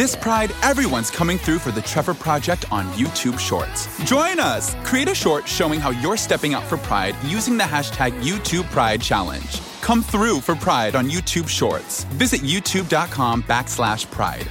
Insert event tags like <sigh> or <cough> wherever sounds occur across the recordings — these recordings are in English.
This Pride, everyone's coming through for the Trevor Project on YouTube Shorts. Join us! Create a short showing how you're stepping out for Pride using the hashtag YouTube Pride Challenge. Come through for Pride on YouTube Shorts. Visit youtube.com backslash pride.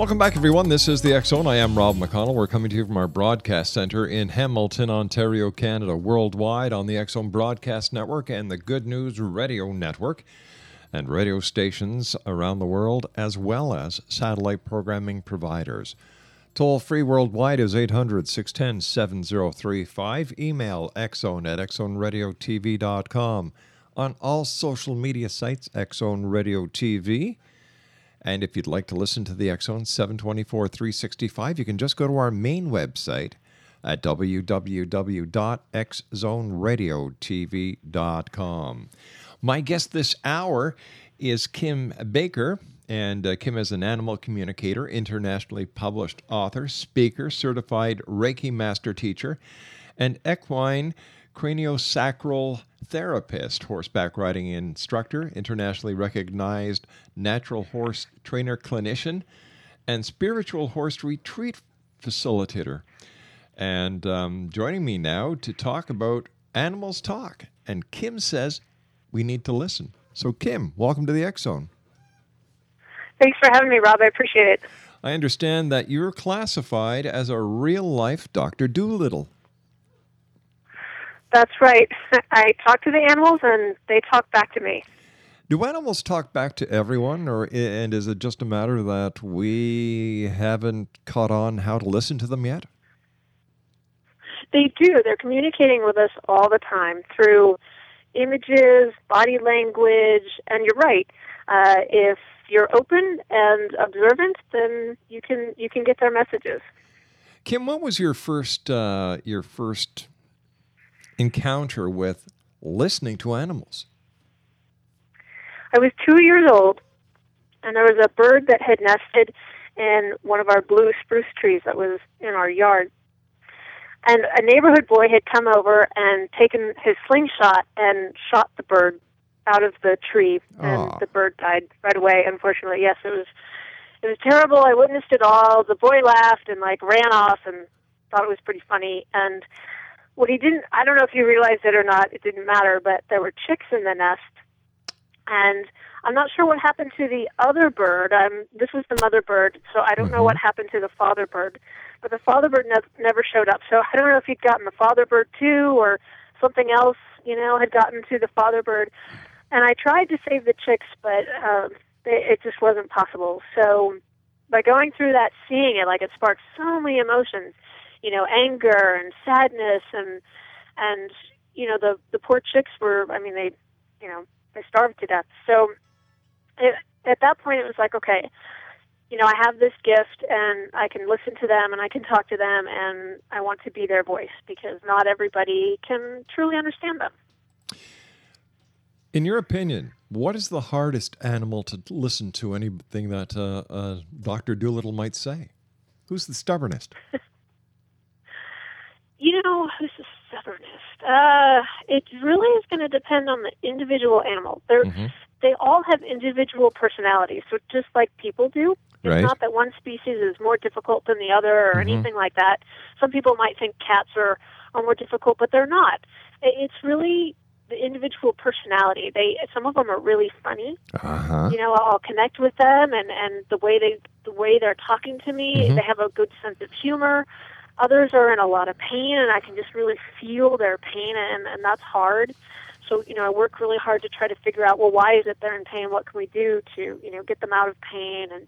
Welcome back, everyone. This is the Zone. I am Rob McConnell. We're coming to you from our broadcast center in Hamilton, Ontario, Canada, worldwide on the Zone Broadcast Network and the Good News Radio Network, and radio stations around the world, as well as satellite programming providers. Toll free worldwide is 800 610 7035. Email xzone at xzoneradiotv.com. On all social media sites, Xzone Radio TV. And if you'd like to listen to the Zone 724 365, you can just go to our main website at www.xzoneradiotv.com. My guest this hour is Kim Baker. And uh, Kim is an animal communicator, internationally published author, speaker, certified Reiki master teacher, and equine craniosacral therapist, horseback riding instructor, internationally recognized natural horse trainer clinician, and spiritual horse retreat facilitator. And um, joining me now to talk about animals talk. And Kim says we need to listen. So, Kim, welcome to the X Zone. Thanks for having me, Rob. I appreciate it. I understand that you're classified as a real life Dr. Dolittle. That's right. <laughs> I talk to the animals and they talk back to me. Do animals talk back to everyone, or and is it just a matter that we haven't caught on how to listen to them yet? They do. They're communicating with us all the time through images, body language, and you're right. Uh, if you're open and observant, then you can you can get their messages. Kim, what was your first uh, your first encounter with listening to animals? I was two years old, and there was a bird that had nested in one of our blue spruce trees that was in our yard. And a neighborhood boy had come over and taken his slingshot and shot the bird out of the tree, and Aw. the bird died right away. Unfortunately, yes, it was it was terrible. I witnessed it all. The boy laughed and like ran off and thought it was pretty funny. And what he didn't, I don't know if you realized it or not. It didn't matter, but there were chicks in the nest, and I'm not sure what happened to the other bird. Um, this was the mother bird, so I don't know what happened to the father bird. But the father bird ne- never showed up. So I don't know if he'd gotten the father bird too, or something else, you know, had gotten to the father bird. And I tried to save the chicks, but um, it, it just wasn't possible. So by going through that, seeing it, like it sparked so many emotions, you know, anger and sadness, and and you know the the poor chicks were. I mean, they, you know, they starved to death. So it, at that point, it was like, okay, you know, I have this gift and I can listen to them and I can talk to them and I want to be their voice because not everybody can truly understand them. In your opinion, what is the hardest animal to listen to? Anything that uh, uh, Dr. Dolittle might say? Who's the stubbornest? <laughs> You know, who's the stubbornest? Uh, it really is going to depend on the individual animal. They're, Mhm. They all have individual personalities, so just like people do. It's Right. not that one species is more difficult than the other or Mhm. anything like that. Some people might think cats are, are more difficult, but they're not. It's really the individual personality. They some of them are really funny. Uh huh. You know, I'll connect with them, and and the way they the way they're talking to me, Mhm. they have a good sense of humor. Others are in a lot of pain, and I can just really feel their pain, and and that's hard. So you know, I work really hard to try to figure out well, why is it they're in pain? What can we do to you know get them out of pain? And,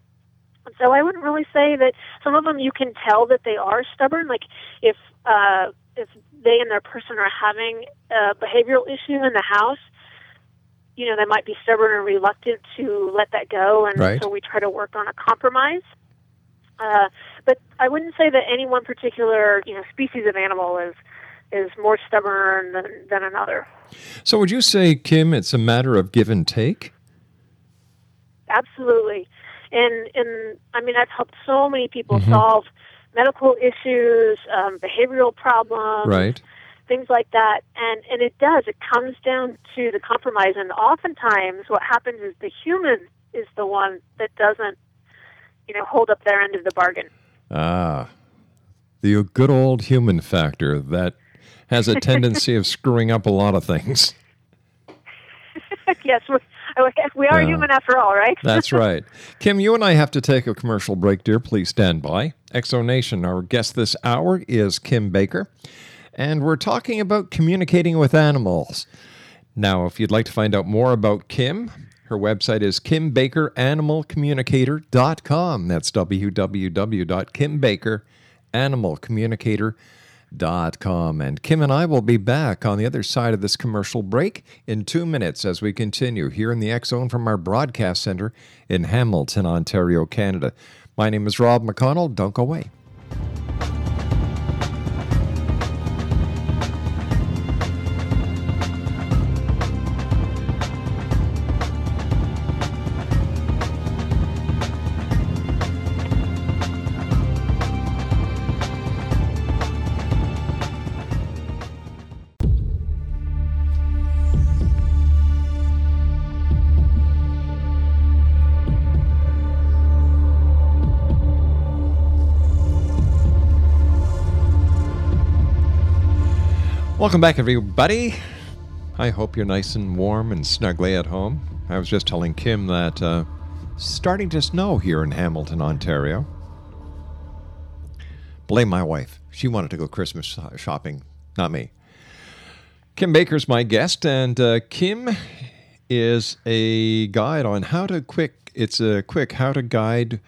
and so I wouldn't really say that some of them you can tell that they are stubborn. Like if uh, if they and their person are having a behavioral issue in the house, you know, they might be stubborn and reluctant to let that go, and Right. so we try to work on a compromise. Uh, but I wouldn't say that any one particular you know species of animal is is more stubborn than, than another. So would you say, Kim, it's a matter of give and take? Absolutely, and and I mean I've helped so many people Mhm. solve medical issues, um, behavioral problems, Right. things like that. And and it does. It comes down to the compromise. And oftentimes, what happens is the human is the one that doesn't, you know, hold up their end of the bargain. Ah, the good old human factor that has a tendency of screwing up a lot of things. <laughs> yes, we're, we are Yeah. human after all, right? That's <laughs> right. Kim, you and I have to take a commercial break, dear. Please stand by. Exonation, our guest this hour is Kim Baker, and we're talking about communicating with animals. Now, if you'd like to find out more about Kim, her website is kimbakeranimalcommunicator.com. That's www.kimbakeranimalcommunicator.com. And Kim and I will be back on the other side of this commercial break in two minutes as we continue here in the X Zone from our broadcast center in Hamilton, Ontario, Canada. My name is Rob McConnell. Don't go away. Welcome back, everybody. I hope you're nice and warm and snugly at home. I was just telling Kim that uh, starting to snow here in Hamilton, Ontario. Blame my wife. She wanted to go Christmas shopping, not me. Kim Baker's my guest, and uh, Kim is a guide on how to quick. It's a quick how to guide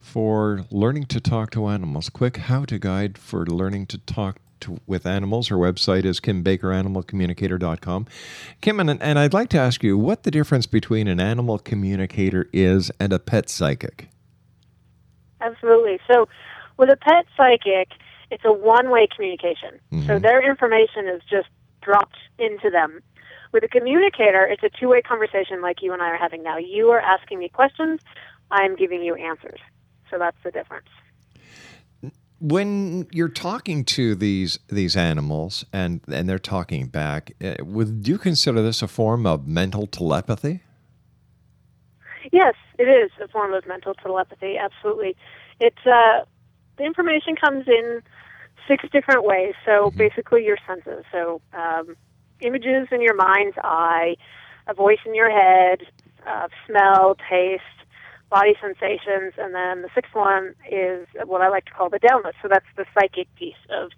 for learning to talk to animals. Quick how to guide for learning to talk to, with animals. Her website is kimbakeranimalcommunicator.com. Kim, and, and I'd like to ask you what the difference between an animal communicator is and a pet psychic. Absolutely. So, with a pet psychic, it's a one-way communication. So Mhm. their information is just dropped into them. With a communicator, it's a two-way conversation like you and I are having now. You are asking me questions, I'm giving you answers. So that's the difference. When you're talking to these these animals and and they're talking back, uh, would you consider this a form of mental telepathy? Yes, it is a form of mental telepathy. Absolutely, it's uh, the information comes in six different ways. So basically, your senses. So um, images in your mind's eye, a voice in your head, uh, smell, taste, body sensations, and then the sixth one is what I like to call the download. So that's the psychic piece of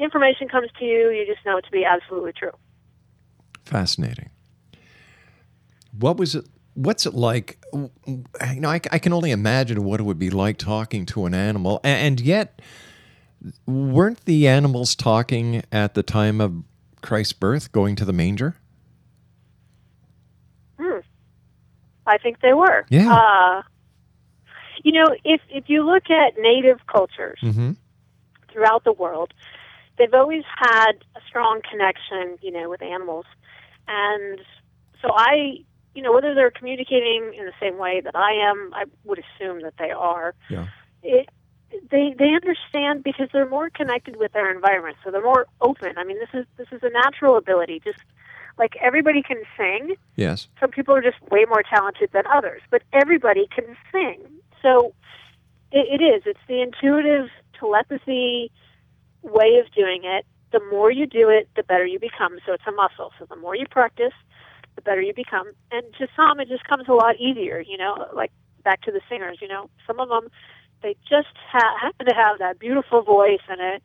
information comes to you. You just know it to be absolutely true. Fascinating. What was it? What's it like? You know, I, I can only imagine what it would be like talking to an animal, a- and yet, weren't the animals talking at the time of Christ's birth, going to the manger? Hmm. I think they were. Yeah. Uh, you know, if if you look at native cultures Mm-hmm. throughout the world, they've always had a strong connection, you know, with animals, and so I, you know, whether they're communicating in the same way that I am, I would assume that they are. Yeah. It, they they understand because they're more connected with their environment, so they're more open. I mean, this is this is a natural ability. Just like everybody can sing, Yes. some people are just way more talented than others, but everybody can sing. So it, it is. It's the intuitive telepathy way of doing it. The more you do it, the better you become. So it's a muscle. So the more you practice, the better you become. And to some, it just comes a lot easier. You know, like back to the singers. You know, some of them they just ha- happen to have that beautiful voice and it.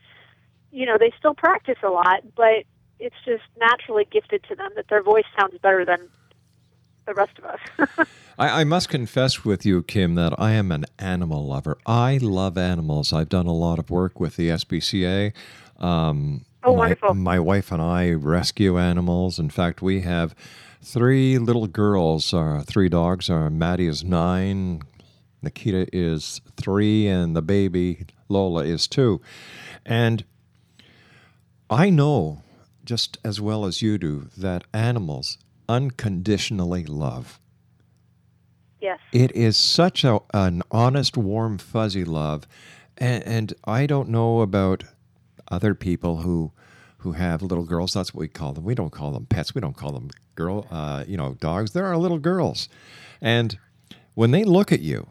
You know, they still practice a lot, but it's just naturally gifted to them that their voice sounds better than the rest of us. <laughs> I, I, must confess with you, Kim, that I am an animal lover. I love animals. I've done a lot of work with the SPCA. Um, oh, my, wonderful. My wife and I rescue animals. In fact, we have three little girls, uh, three dogs. Uh, Maddie is nine, Nikita is three, and the baby, Lola, is two. And I know just as well as you do that animals unconditionally love. Yes. It is such a, an honest, warm, fuzzy love. And, and I don't know about other people who who have little girls. That's what we call them. We don't call them pets. We don't call them girl, uh, you know, dogs. There are little girls, and when they look at you,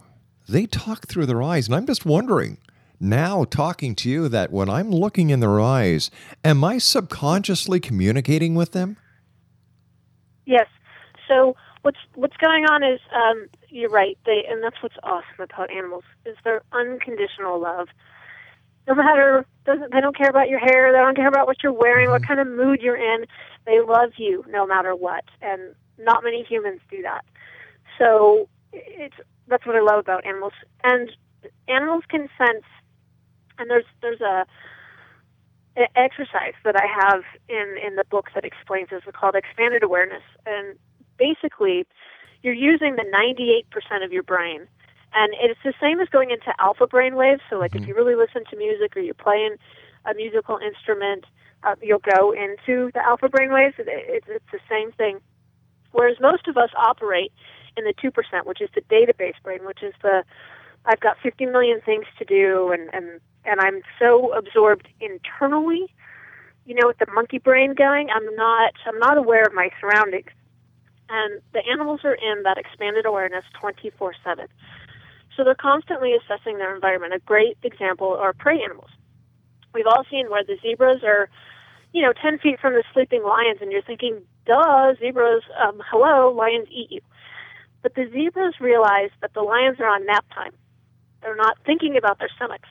they talk through their eyes. And I'm just wondering now, talking to you, that when I'm looking in their eyes, am I subconsciously communicating with them? Yes. So what's what's going on is um, you're right. They and that's what's awesome about animals is their unconditional love. No matter doesn't they don't care about your hair, they don't care about what you're wearing, what kind of mood you're in. They love you no matter what, and not many humans do that. So it's that's what I love about animals, and animals can sense. And there's there's a exercise that I have in in the book that explains this. It's called expanded awareness, and basically, you're using the 98% of your brain, and it's the same as going into alpha brain waves. So, like Mm-hmm. if you really listen to music or you're playing a musical instrument, uh, you'll go into the alpha brain waves. It, it, it's the same thing. Whereas most of us operate in the 2%, which is the database brain, which is the I've got 50 million things to do, and and and I'm so absorbed internally, you know, with the monkey brain going. I'm not I'm not aware of my surroundings, and the animals are in that expanded awareness 24/7. So they're constantly assessing their environment. A great example are prey animals. We've all seen where the zebras are, you know, 10 feet from the sleeping lions, and you're thinking, duh, zebras, um, hello, lions eat you. But the zebras realize that the lions are on nap time. They're not thinking about their stomachs.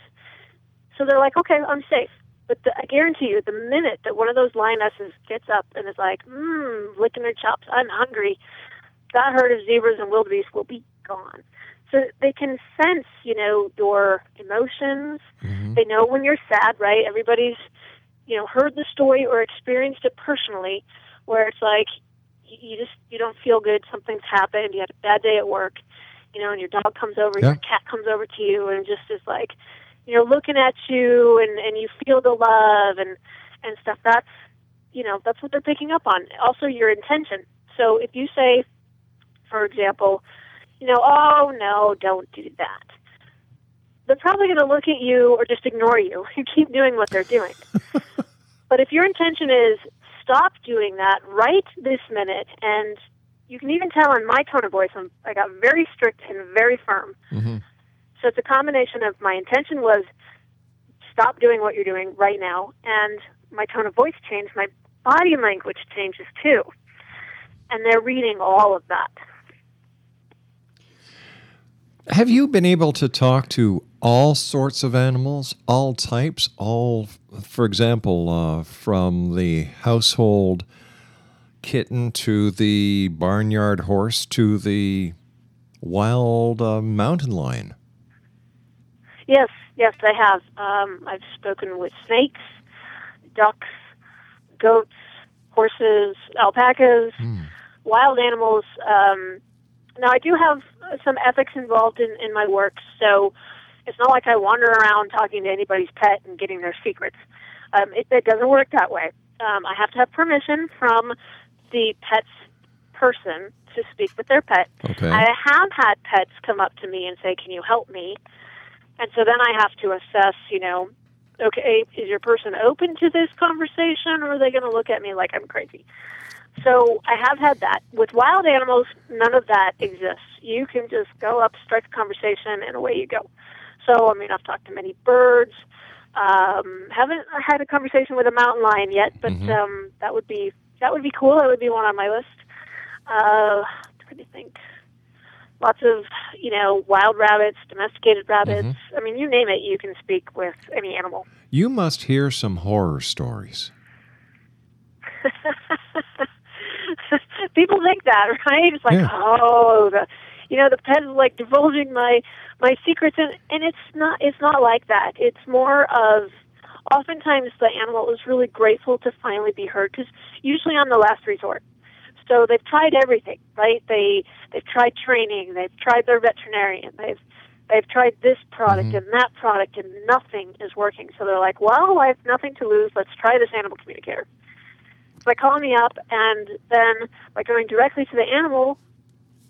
So they're like, okay, I'm safe. But the, I guarantee you, the minute that one of those lionesses gets up and is like, mmm, licking her chops, I'm hungry, that herd of zebras and wildebeest will be gone. So they can sense, you know, your emotions. Mm-hmm. They know when you're sad, right? Everybody's, you know, heard the story or experienced it personally, where it's like you just you don't feel good, something's happened, you had a bad day at work, you know, and your dog comes over, Yeah. your cat comes over to you, and just is like, you know, looking at you, and and you feel the love and and stuff. That's you know, that's what they're picking up on. Also, your intention. So if you say, for example, you know, oh no, don't do that. They're probably going to look at you or just ignore you <laughs> and keep doing what they're doing. <laughs> but if your intention is stop doing that right this minute, and you can even tell in my tone of voice, I'm, I got very strict and very firm. Mhm. So it's a combination of my intention was stop doing what you're doing right now, and my tone of voice changed. My body language changes too, and they're reading all of that. Have you been able to talk to all sorts of animals, all types, all, for example, uh, from the household kitten to the barnyard horse to the wild uh, mountain lion? Yes, yes, I have. Um, I've spoken with snakes, ducks, goats, horses, alpacas, wild animals. Um, now, I do have some ethics involved in, in my work, so it's not like I wander around talking to anybody's pet and getting their secrets. Um, it, it doesn't work that way. Um, I have to have permission from the pet's person to speak with their pet. Okay. I have had pets come up to me and say, "Can you help me?" And so then I have to assess, you know, okay, is your person open to this conversation or are they going to look at me like I'm crazy? So I have had that. With wild animals, none of that exists. You can just go up, start the conversation, and away you go. So, I mean, I've talked to many birds. Um, haven't had a conversation with a mountain lion yet, but um, that would be that would be cool. That would be one on my list. Uh, trying to think. Lots of you know wild rabbits, domesticated rabbits. Mm-hmm. I mean, you name it, you can speak with any animal. You must hear some horror stories. <laughs> People think that, right? It's like, Yeah. oh, the, you know, the pet is like divulging my my secrets, and and it's not. It's not like that. It's more of. Oftentimes, the animal is really grateful to finally be heard because usually on the last resort. So they've tried everything, right? They they've tried training, they've tried their veterinarian, they've they've tried this product and that product, and nothing is working. So they're like, well, I have nothing to lose. Let's try this animal communicator So by calling me up and then by going directly to the animal,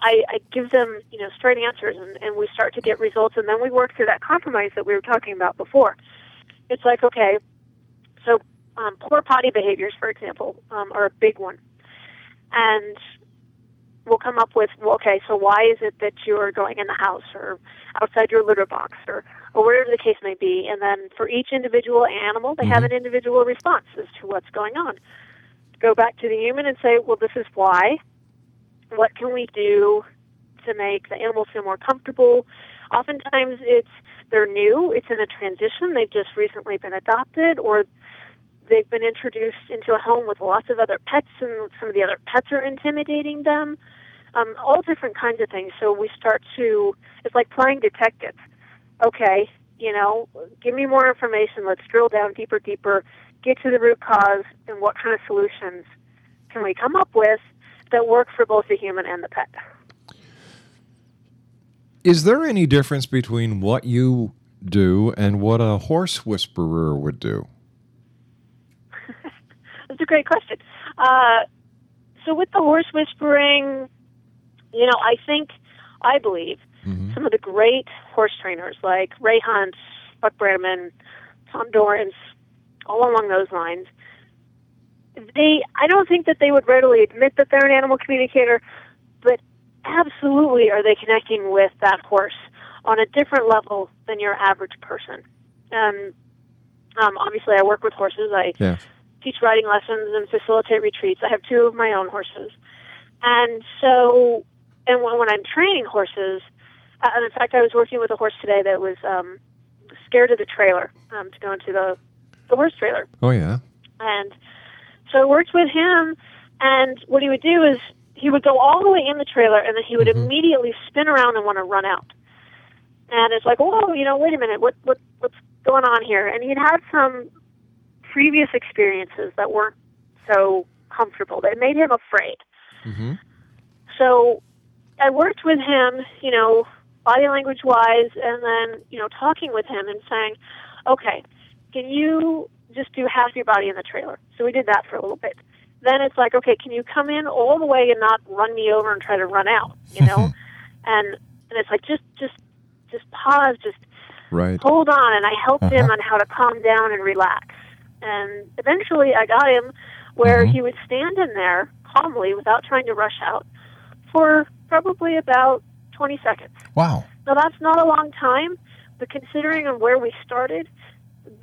I, I give them, you know, straight answers and, and we start to get results and then we work through that compromise that we were talking about before. It's like, okay, so um, poor potty behaviors, for example, um, are a big one. And we'll come up with, well, okay, so why is it that you're going in the house or outside your litter box or, or whatever the case may be? And then for each individual animal, they have mm-hmm. an individual response as to what's going on go back to the human and say, well, this is why. What can we do to make the animal feel more comfortable? Oftentimes it's they're new, it's in a transition, they've just recently been adopted, or they've been introduced into a home with lots of other pets and some of the other pets are intimidating them. Um, all different kinds of things. So we start to, it's like playing detective. Okay, you know, give me more information. Let's drill down deeper, deeper, get to the root cause, and what kind of solutions can we come up with that work for both the human and the pet? Is there any difference between what you do and what a horse whisperer would do? That's a great question. Uh, so with the horse whispering, you know, I think, I believe, some of the great horse trainers like Ray Hunt, Buck Brannaman, Tom Dorrance, all along those lines, they, I don't think that they would readily admit that they're an animal communicator, but absolutely are they connecting with that horse on a different level than your average person. Um, um, obviously, I work with horses. I. teach riding lessons and facilitate retreats. I have two of my own horses. And so, and when, when I'm training horses, uh, and in fact, I was working with a horse today that was um, scared of the trailer um, to go into the, the horse trailer. Oh, yeah. And so I worked with him, and what he would do is he would go all the way in the trailer, and then he would immediately spin around and want to run out. And it's like, oh, you know, wait a minute, what, what, what's going on here? And he'd had some previous experiences that weren't so comfortable. That made him afraid. Mm-hmm. So I worked with him, you know, body language wise, and then, you know, talking with him and saying, okay, can you just do half your body in the trailer? So we did that for a little bit. Then it's like, okay, can you come in all the way and not run me over and try to run out, you know? <laughs> and and it's like just just just pause, just Right. hold on and i helped him uh-huh. on how to calm down and relax and eventually i got him where he would stand in there calmly without trying to rush out for probably about 20 seconds Wow. now that's not a long time but considering on where we started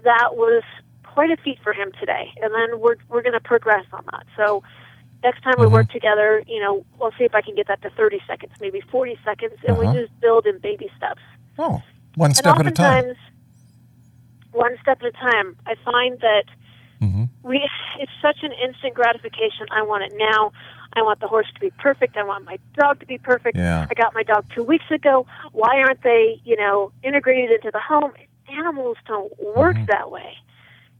that was quite a feat for him today and then we're we're going to progress on that so next time we work together you know we'll see if i can get that to 30 seconds maybe 40 seconds and Uh-huh. we just build in baby steps Oh, one and step at a time. One step at a time. I find that Mm-hmm. we it's such an instant gratification. I want it now. I want the horse to be perfect. I want my dog to be perfect. Yeah. I got my dog two weeks ago. Why aren't they, you know, integrated into the home? Animals don't work Mm-hmm. that way.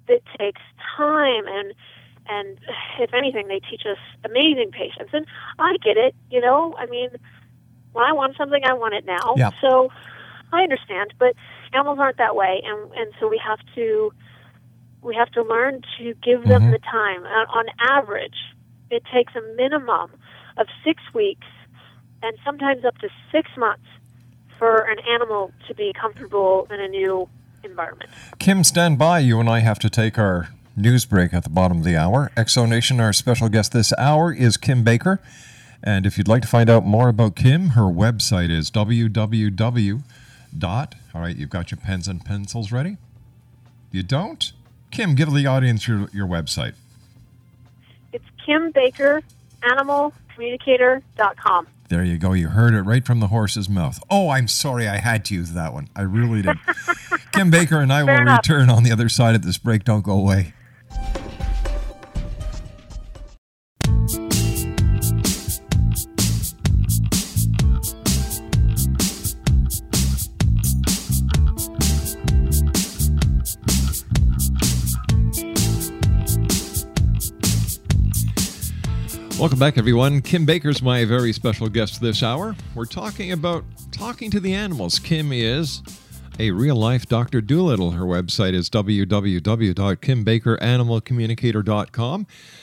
It takes time and and if anything they teach us amazing patience. And I get it, you know. I mean, when I want something, I want it now. Yeah. So I understand, but animals aren't that way, and and so we have to we have to learn to give them mm-hmm. the time. On, on average, it takes a minimum of six weeks, and sometimes up to six months, for an animal to be comfortable in a new environment. Kim, stand by. You and I have to take our news break at the bottom of the hour. Exonation, our special guest this hour is Kim Baker. And if you'd like to find out more about Kim, her website is www. Dot. All right, you've got your pens and pencils ready? You don't? Kim, give the audience your, your website. It's Kim Baker, animalcommunicator.com. There you go. You heard it right from the horse's mouth. Oh, I'm sorry. I had to use that one. I really did. <laughs> Kim Baker and I Fair will enough. return on the other side of this break. Don't go away. Welcome back, everyone. Kim Baker's my very special guest this hour. We're talking about talking to the animals. Kim is a real life Dr. Dolittle. Her website is www.kimbakeranimalcommunicator.com.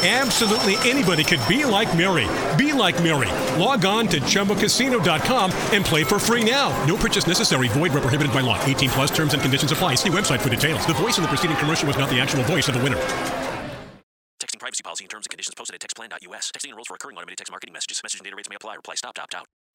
Absolutely anybody could be like Mary. Be like Mary. Log on to ChumbaCasino.com and play for free now. No purchase necessary. Void where prohibited by law. 18 plus terms and conditions apply. See website for details. The voice in the preceding commercial was not the actual voice of the winner. Texting privacy policy and terms and conditions posted at textplan.us. Texting enrolls for recurring automated text marketing messages. Message and data rates may apply. Reply stop to opt out.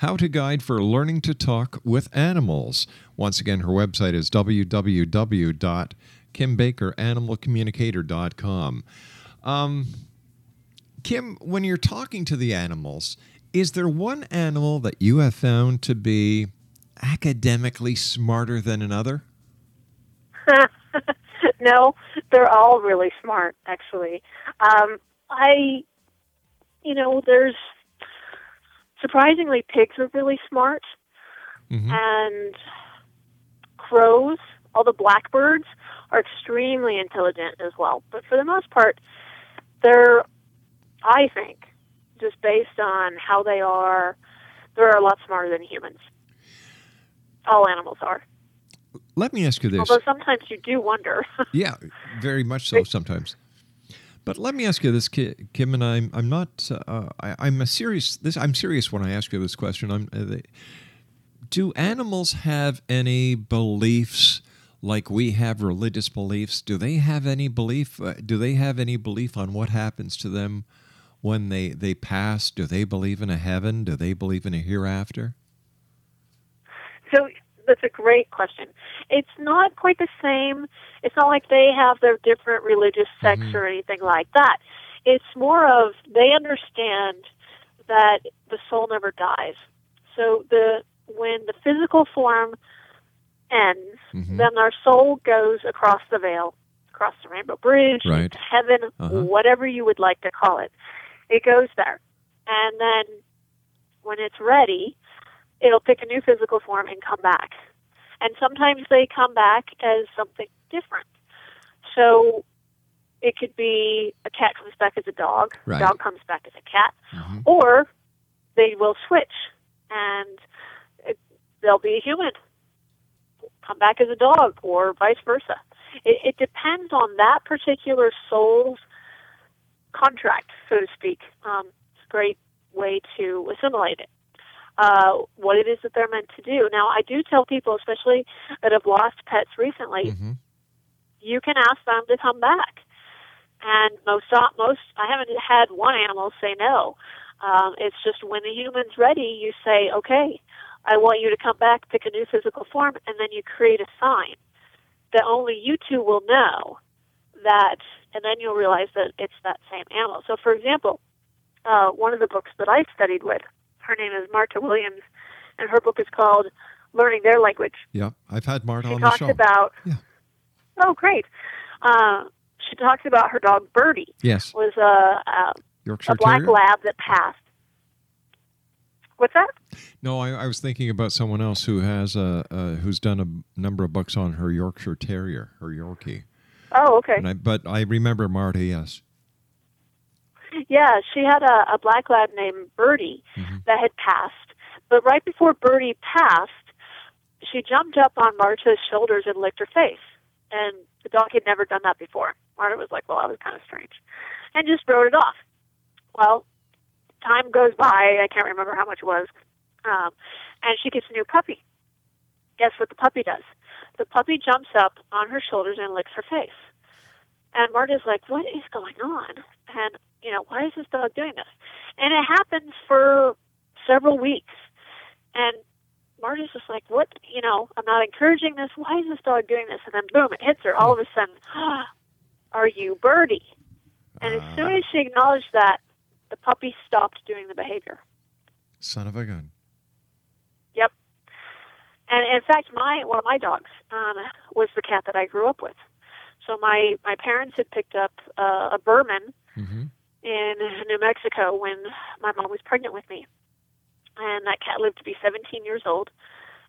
How to Guide for Learning to Talk with Animals. Once again, her website is www.kimbakeranimalcommunicator.com. Um, Kim, when you're talking to the animals, is there one animal that you have found to be academically smarter than another? <laughs> no, they're all really smart, actually. Um, I, you know, there's surprisingly pigs are really smart, mm-hmm. and crows, all the blackbirds are extremely intelligent as well. But for the most part, they're, I think, just based on how they are, they're a lot smarter than humans. All animals are. Let me ask you this. Although sometimes you do wonder. <laughs> yeah, very much so sometimes. But let me ask you this, Kim, and I'm I'm not uh, I, I'm a serious this I'm serious when I ask you this question. I'm uh, they, do animals have any beliefs like we have religious beliefs? Do they have any belief? Uh, do they have any belief on what happens to them when they they pass? Do they believe in a heaven? Do they believe in a hereafter? So that's a great question. It's not quite the same. It's not like they have their different religious sects or anything like that. It's more of they understand that the soul never dies. So the when the physical form ends, then our soul goes across the veil, across the rainbow bridge, Right. heaven, Uh-huh. whatever you would like to call it. It goes there. And then when it's ready, it'll pick a new physical form and come back. And sometimes they come back as something different. So it could be a cat comes back as a dog, Right. dog comes back as a cat, Mhm. or they will switch and it, they'll be a human, come back as a dog, or vice versa. It, it depends on that particular soul's contract, so to speak. Um, it's a great way to assimilate it. Uh, what it is that they're meant to do. Now, I do tell people, especially that have lost pets recently, Mm-hmm. you can ask them to come back. And most, most, I haven't had one animal say no. Um, it's just when the human's ready, you say, okay, I want you to come back, pick a new physical form, and then you create a sign that only you two will know that, and then you'll realize that it's that same animal. So, for example, uh, one of the books that I studied with, her name is Marta Williams, and her book is called Learning Their Language. Yeah, I've had Marta She on the talks show. about, oh, great. Uh, she talks about her dog Birdie yes, was a, a, Yorkshire a black Terrier. lab that passed. What's that? No, I, I was thinking about someone else who has a uh, who's done a number of books on her Yorkshire Terrier, her Yorkie. Oh, okay. And I, but I remember Marta. Yes. Yeah, she had a, a black lab named Birdie that had passed. But right before Birdie passed, she jumped up on Marta's shoulders and licked her face. And the dog had never done that before. Marta was like, well, that was kind of strange. And just wrote it off. Well, time goes by. I can't remember how much it was. Um, and she gets a new puppy. Guess what the puppy does? The puppy jumps up on her shoulders and licks her face. And Marta's like, what is going on? And, you know, why is this dog doing this? And it happens for several weeks. And Marta's just like, what, you know, I'm not encouraging this. Why is this dog doing this? And then boom, it hits her. All of a sudden, <gasps> are you Birdie? And as soon as she acknowledged that, the puppy stopped doing the behavior. Son of a gun. Yep. And in fact, my one of my dogs um, was the cat that I grew up with. So my my parents had picked up uh, a Birman Mm-hmm. In New Mexico when my mom was pregnant with me, and that cat lived to be 17 years old.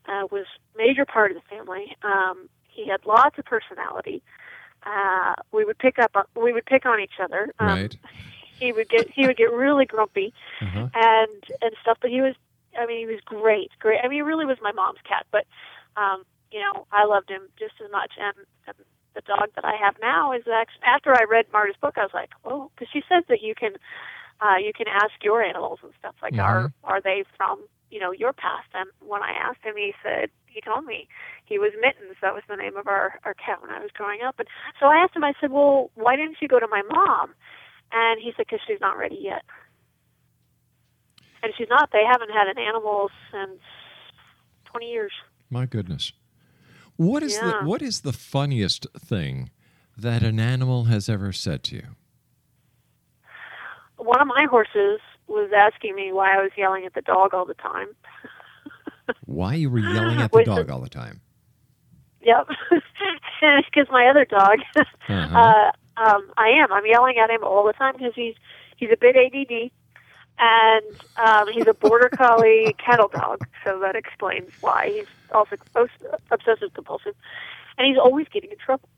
Uh, was major part of the family. Um, he had lots of personality. Uh, we would pick up we would pick on each other. Um, right. He would get he would get really grumpy Uh-huh. and and stuff. But he was, I mean, he was great, great. I mean, he really was my mom's cat. But um, you know, I loved him just as much. And, and the dog that I have now is actually after I read Marta's book, I was like, oh, because she says that you can uh, you can ask your animals and stuff like, are are they from you know your past? And when I asked him, he said he told me he was Mittens. That was the name of our our cat when I was growing up. And so I asked him. I said, well, why didn't you go to my mom? And he said, because she's not ready yet. And she's not. They haven't had an animal since 20 years. My goodness. What is Yeah. the what is the funniest thing that an animal has ever said to you? One of my horses was asking me why I was yelling at the dog all the time. <laughs> Why you were yelling at the Which dog is- all the time? Yep. <laughs> Because my other dog, <laughs> Uh-huh. uh, um, I am. I'm yelling at him all the time because he's he's a bit ADD, and um, he's a border collie <laughs> cattle dog. So that explains why he's also obsessive compulsive, and he's always getting in trouble.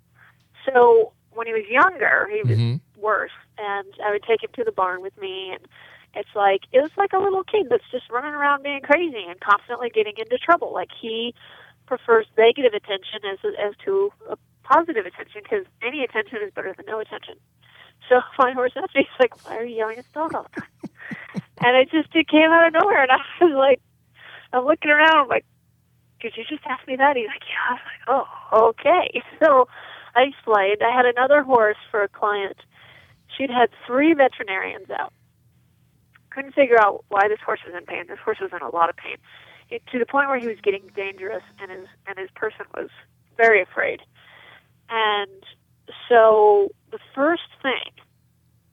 So when he was younger, he was Mhm. worse, and I would take him to the barn with me, and it's like it was like a little kid that's just running around being crazy and constantly getting into trouble. Like he prefers negative attention as as to a positive attention because any attention is better than no attention. So <laughs> my horse asked me, he's like, "Why are you yelling at the dog all the time?" and it just it came out of nowhere, and <laughs> I was like, I'm looking around, I'm like, "Did you just ask me that?" He's like, "Yeah." I was like, "Oh, okay." <laughs> So I explained. I had another horse for a client. She'd had three veterinarians out. Couldn't figure out why this horse was in pain. This horse was in a lot of pain, it, to the point where he was getting dangerous, and his and his person was very afraid. And so the first thing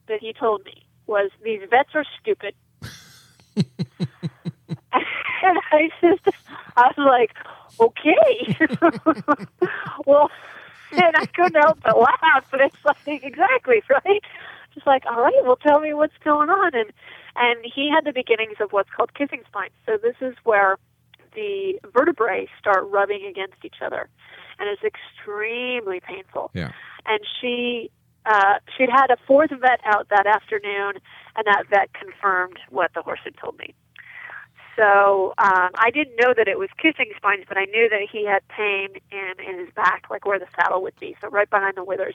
that he told me was, "These vets are stupid." and I just, I was like, "Okay." <laughs> well, and I couldn't help but laugh. But it's like exactly right. Just like, all right, well, tell me what's going on. And and he had the beginnings of what's called kissing spines. So this is where the vertebrae start rubbing against each other, and it's extremely painful. Yeah. And she uh, she'd had a fourth vet out that afternoon, and that vet confirmed what the horse had told me. So um, I didn't know that it was kissing spines, but I knew that he had pain in in his back, like where the saddle would be, so right behind the withers.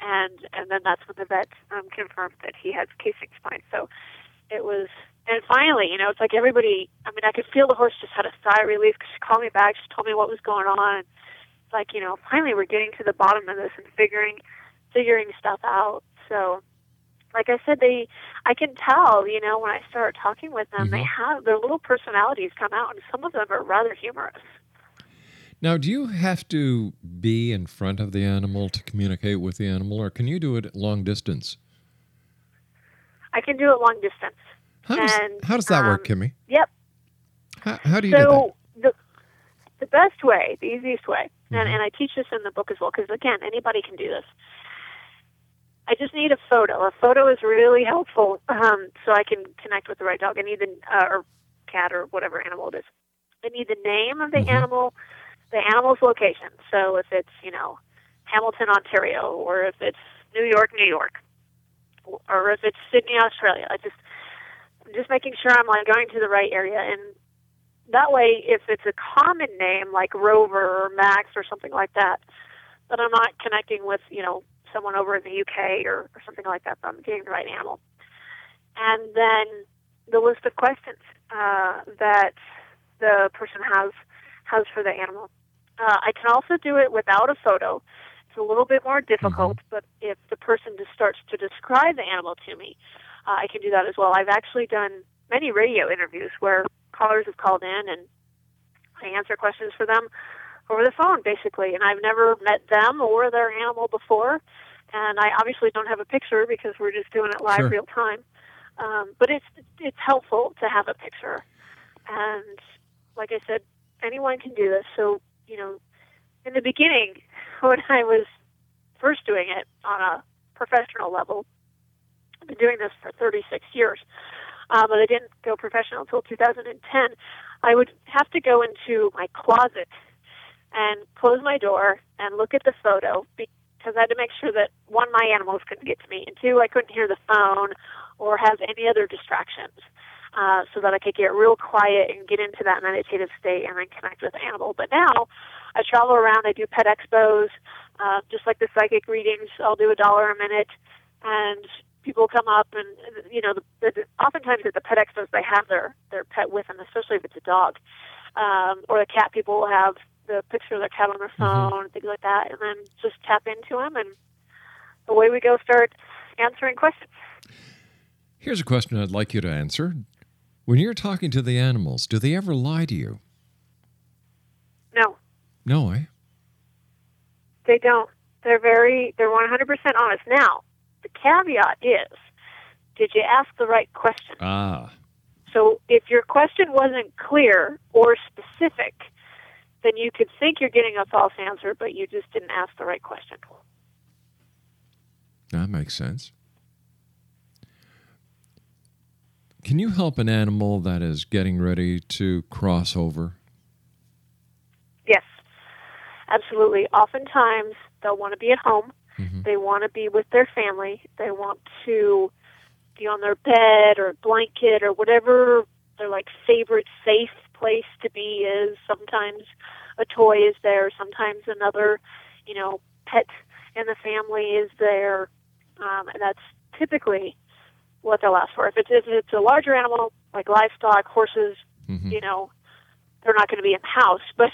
And and then that's when the vet um, confirmed that he has kissing spines. So it was, and finally, you know, it's like everybody. I mean, I could feel the horse just had a sigh of relief because she called me back, she told me what was going on. It's like you know, finally we're getting to the bottom of this and figuring figuring stuff out. So like I said, they I can tell, you know, when I start talking with them, mm-hmm. they have their little personalities come out, and some of them are rather humorous. Now, do you have to be in front of the animal to communicate with the animal, or can you do it long distance? I can do it long distance. How does, and, how does that um, work, Kimmy? Yep. How, how do you so do that? the the best way, the easiest way, Mm-hmm. and, and I teach this in the book as well, because again, anybody can do this. I just need a photo. A photo is really helpful, um, so I can connect with the right dog. I need the uh, or cat or whatever animal it is. I need the name of the animal, the animal's location. So if it's you know Hamilton, Ontario, or if it's New York, New York, or if it's Sydney, Australia. I just I'm just making sure I'm like going to the right area, and that way, if it's a common name like Rover or Max or something like that, then I'm not connecting with you know someone over in the UK or, or something like that. But I'm getting the right animal, and then the list of questions uh, that the person has has for the animal. Uh, I can also do it without a photo. It's a little bit more difficult, but if the person just starts to describe the animal to me, uh, I can do that as well. I've actually done many radio interviews where callers have called in and I answer questions for them over the phone, basically. And I've never met them or their animal before, and I obviously don't have a picture because we're just doing it live, Sure. real time. Um, but it's it's helpful to have a picture, and like I said, anyone can do this. So you know, in the beginning, <laughs> when I was first doing it on a professional level, I've been doing this for 36 years, uh, but I didn't go professional until 2010. I would have to go into my closet and close my door and look at the photo because I had to make sure that one, my animals couldn't get to me, and two, I couldn't hear the phone or have any other distractions. Uh, so that I could get real quiet and get into that meditative state and then connect with the animal. But now I travel around, I do pet expos, uh, just like the psychic readings. I'll do a dollar a minute, and people come up and you know, the, the, oftentimes at the pet expos they have their their pet with them, especially if it's a dog, um, or the cat. People will have the picture of their cat on their phone, and things like that, and then just tap into them, and away we go. Start answering questions. Here's a question I'd like you to answer. When you're talking to the animals, do they ever lie to you? No, No, eh? they don't. They're very, they're 100% honest. Now, the caveat is, did you ask the right question? Ah, So if your question wasn't clear or specific, then you could think you're getting a false answer, but you just didn't ask the right question. that makes sense. Can you help an animal that is getting ready to cross over? Yes, absolutely. Oftentimes, they'll want to be at home. They want to be with their family. They want to be on their bed or blanket or whatever their like favorite safe place to be is. Sometimes a toy is there. Sometimes another, you know, pet in the family is there, um, and that's typically what they'll ask for. If it's if it's a larger animal like livestock, horses, you know, they're not going to be in the house, <laughs> but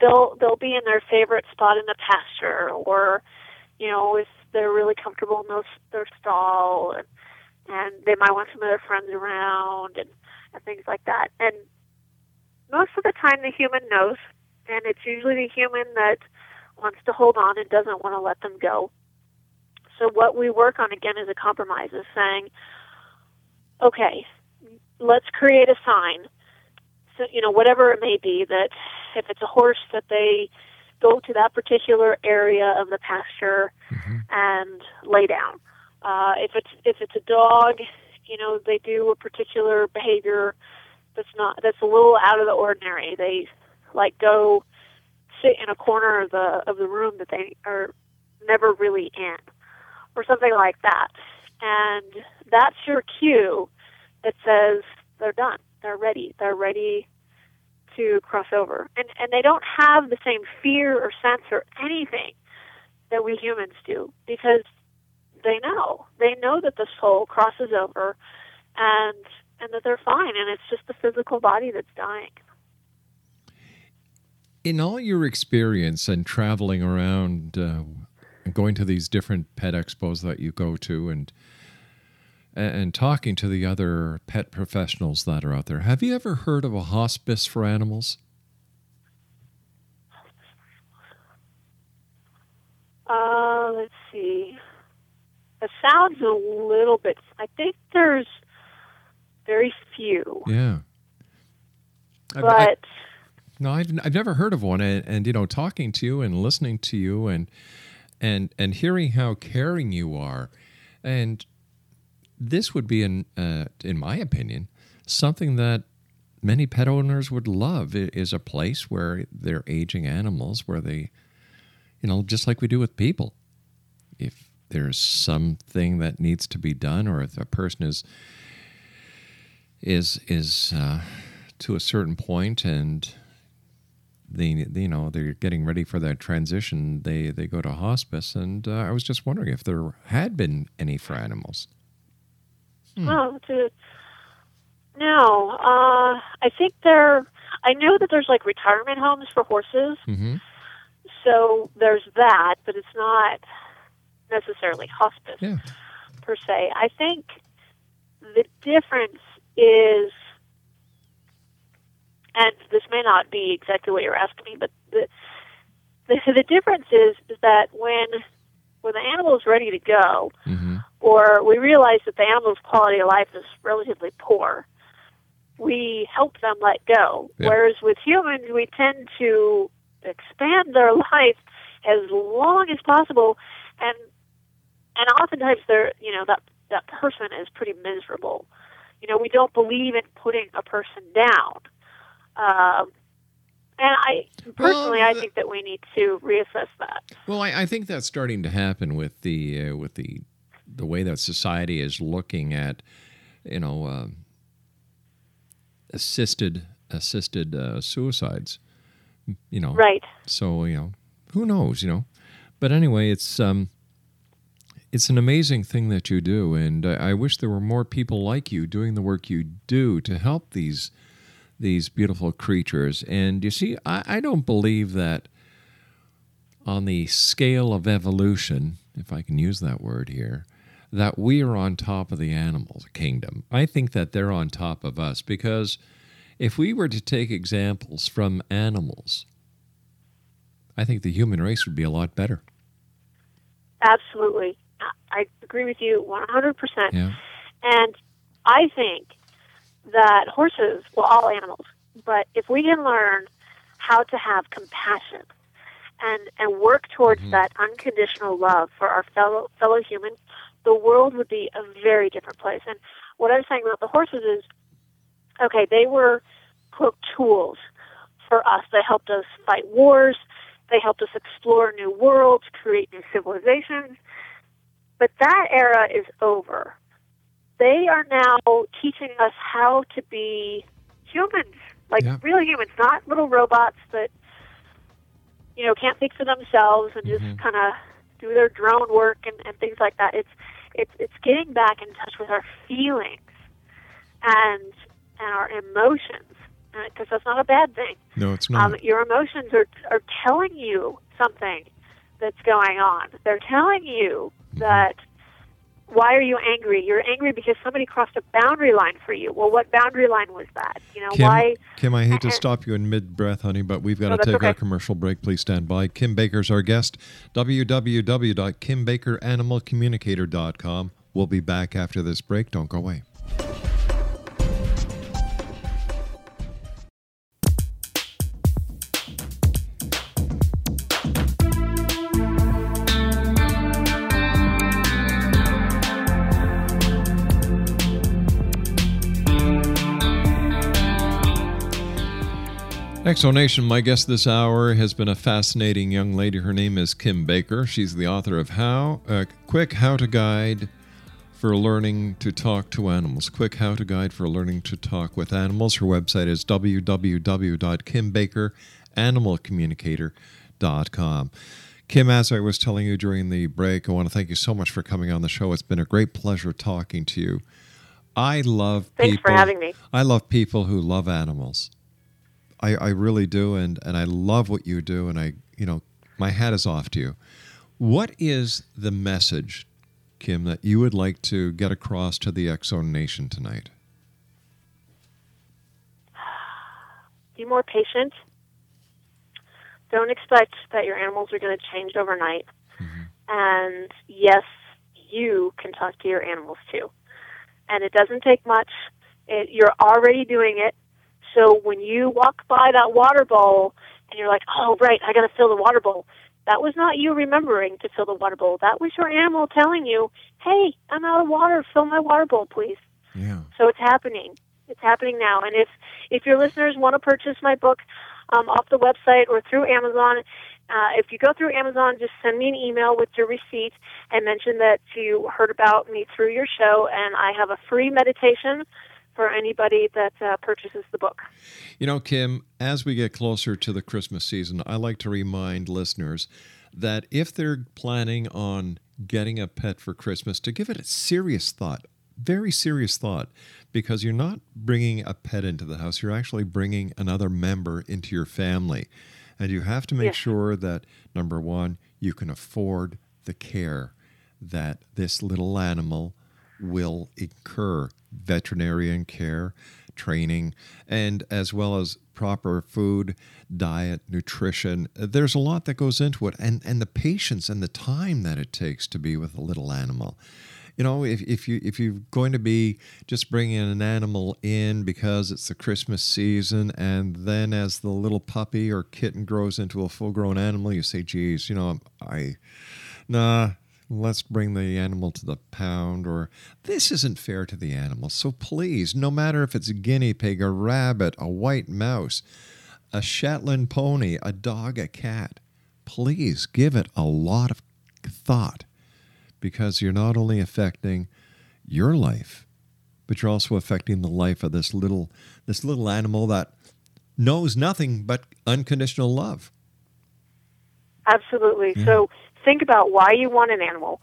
they'll they'll be in their favorite spot in the pasture, or you know, if they're really comfortable in those, their stall, and and they might want some of their friends around, and and things like that. And most of the time, the human knows, and it's usually the human that wants to hold on and doesn't want to let them go. So what we work on again is a compromise, is saying, okay, let's create a sign so you know whatever it may be that if it's a horse that they go to that particular area of the pasture and lay down uh, if it's if it's a dog you know they do a particular behavior that's not that's a little out of the ordinary they like go sit in a corner of the of the room that they are never really in or something like that. And that's your cue that says they're done. They're ready. They're ready to cross over. And and they don't have the same fear or sense or anything that we humans do because they know. They know that the soul crosses over and and that they're fine and it's just the physical body that's dying. In all your experience and traveling around uh, going to these different pet expos that you go to and and talking to the other pet professionals that are out there, have you ever heard of a hospice for animals? Uh, let's see. It sounds a little bit. I think there's very few. Yeah. But I, I, no, I've I've never heard of one, and, and you know, talking to you and listening to you, and and and hearing how caring you are, and this would be, in uh, in my opinion, something that many pet owners would love. Is a place where they're aging animals, where they, you know, just like we do with people. If there's something that needs to be done, or if a person is is is uh, to a certain point and they you know they're getting ready for that transition they they go to hospice and uh, i was just wondering if there had been any for animals Hmm. Oh, to, no. Uh, I think there. I know that there's like retirement homes for horses. Mm-hmm. So there's that, but it's not necessarily hospice yeah. per se. I think the difference is, and this may not be exactly what you're asking me, but the the, the difference is is that when when the animal is ready to go, mm-hmm. Or we realize that the animal's quality of life is relatively poor, we help them let go. Yeah. Whereas with humans, we tend to expand their <laughs> life as long as possible, and and oftentimes they're you know that that person is pretty miserable. You know, we don't believe in putting a person down. Um, and I personally, Well, I think that we need to reassess that. well I, I think that's starting to happen with the uh, with the the way that society is looking at you know um assisted assisted uh, suicides you know? Right. so you know who knows you know? But anyway it's um it's an amazing thing that you do and I, I wish there were more people like you doing the work you do to help these these beautiful creatures. And you see i, I don't believe that on the scale of evolution if i can use that word here that we are on top of the animal kingdom i think that they're on top of us because if we were to take examples from animals I think the human race would be a lot better. Absolutely. I- agree with you 100%. Yeah. And I think that horses, well, all animals, but if we can learn how to have compassion and, and work towards mm-hmm. that unconditional love for our fellow, fellow humans, the world would be a very different place. And what I was saying about the horses is, okay, they were, quote, tools for us. They helped us fight wars. They helped us explore new worlds, create new civilizations. But that era is over. They are now teaching us how to be humans, like Yeah. real humans, not little robots that you know can't think for themselves and just mm-hmm. kind of do their drone work and, and things like that. It's it's it's getting back in touch with our feelings and and our emotions because that's not a bad thing. No, it's not. Um, your emotions are are telling you something that's going on. They're telling you that why are you angry? You're angry because somebody crossed a boundary line for you. Well, what boundary line was that? You know, Kim, why? Kim, I hate to stop you in mid breath, honey, but we've got No, to take our commercial break. Please stand by. Kim Baker's our guest. www.kimbakeranimalcommunicator.com. We'll be back after this break. Don't go away. X Zone Nation, my guest this hour has been a fascinating young lady. Her name is Kim Baker. She's the author of How a Quick How to Guide for Learning to Talk to Animals. Quick How to Guide for Learning to Talk with Animals. Her website is www.kimbakeranimalcommunicator.com. Kim, as I was telling you during the break, I want to thank you so much for coming on the show. It's been a great pleasure talking to you. I love Thanks people. for having me. I love people who love animals. I, I really do, and, and I love what you do, and I, you know, my hat is off to you. What is the message, Kim, that you would like to get across to the X Zone Nation tonight? <sighs> Be more patient. Don't expect that your animals are going to change overnight. Mm-hmm. And yes, you can talk to your animals too. And it doesn't take much. It, you're already doing it. So when you walk by that water bowl and you're like, oh, right, I got to fill the water bowl, that was not you remembering to fill the water bowl. That was your animal telling you, hey, I'm out of water. Fill my water bowl, please. Yeah. So it's happening. It's happening now. And if if your listeners want to purchase my book um, off the website or through Amazon, uh, if you go through Amazon, just send me an email with your receipt and mention that you heard about me through your show, and I have a free meditation for anybody that uh, purchases the book. You know, Kim, as we get closer to the Christmas season, I like to remind listeners that if they're planning on getting a pet for Christmas, to give it a serious thought, very serious thought, because you're not bringing a pet into the house, you're actually bringing another member into your family. And you have to make Yes. sure that, number one, you can afford the care that this little animal will incur veterinarian care, training, and as well as proper food, diet, nutrition. There's a lot that goes into it, and, and the patience and the time that it takes to be with a little animal. You know, if, if you if you're going to be just bringing an animal in because it's the Christmas season, and then as the little puppy or kitten grows into a full-grown animal, you say, "Geez, you know, I, nah, let's bring the animal to the pound," or "This isn't fair to the animal." So please, no matter if it's a guinea pig, a rabbit, a white mouse, a Shetland pony, a dog, a cat, please give it a lot of thought because you're not only affecting your life, but you're also affecting the life of this little this little animal that knows nothing but unconditional love. Absolutely. So think about why you want an animal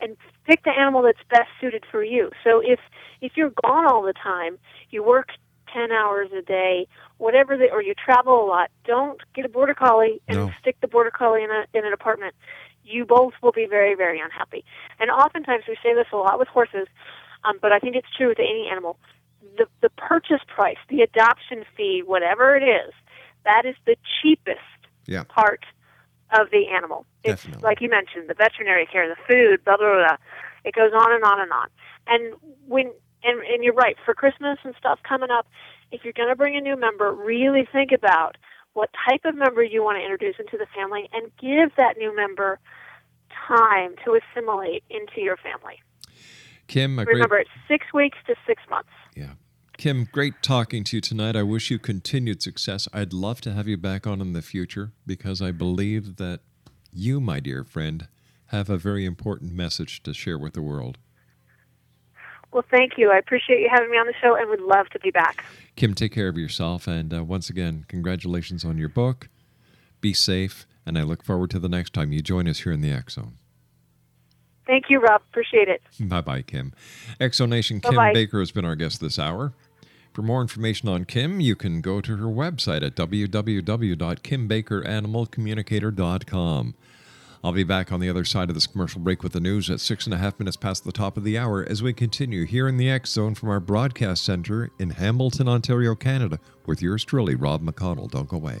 and pick the animal that's best suited for you. So if if you're gone all the time, you work 10 hours a day, whatever the, or you travel a lot, don't get a border collie and No. stick the border collie in a in an apartment. You both will be very very unhappy. And oftentimes we say this a lot with horses, um, but I think it's true with any animal. The the purchase price, the adoption fee, whatever it is, that is the cheapest Yeah. part of the animal. It's Definitely. like you mentioned, the veterinary care, the food, blah blah blah. It goes on and on and on. And when and and you're right for Christmas and stuff coming up. If you're going to bring a new member, really think about what type of member you want to introduce into the family, and give that new member time to assimilate into your family. Kim, a great Remember, it's six weeks to six months. Yeah. Kim, great talking to you tonight. I wish you continued success. I'd love to have you back on in the future because I believe that you, my dear friend, have a very important message to share with the world. Well, thank you. I appreciate you having me on the show, and would love to be back. Kim, take care of yourself. And uh, once again, congratulations on your book. Be safe. And I look forward to the next time you join us here in the Zone. Thank you, Rob. Appreciate it. Bye bye, Kim. X Zone Nation Kim. Baker has been our guest this hour. For more information on Kim, you can go to her website at www.kimbakeranimalcommunicator.com. I'll be back on the other side of this commercial break with the news at six and a half minutes past the top of the hour as we continue here in the X Zone from our broadcast center in Hamilton, Ontario, Canada, with yours truly, Rob McConnell. Don't go away.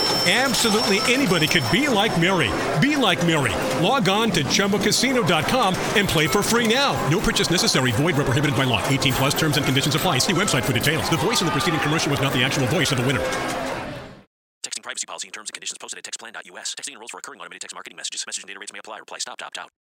Absolutely anybody could be like Mary. Be like Mary. Log on to ChumbaCasino.com and play for free now. No purchase necessary. Void where prohibited by law. 18 plus terms and conditions apply. See website for details. The voice in the preceding commercial was not the actual voice of the winner. Texting privacy policy and terms and conditions posted at textplan.us. Texting enrolls for recurring automated text marketing messages. Message and data rates may apply. Reply stop to opt out.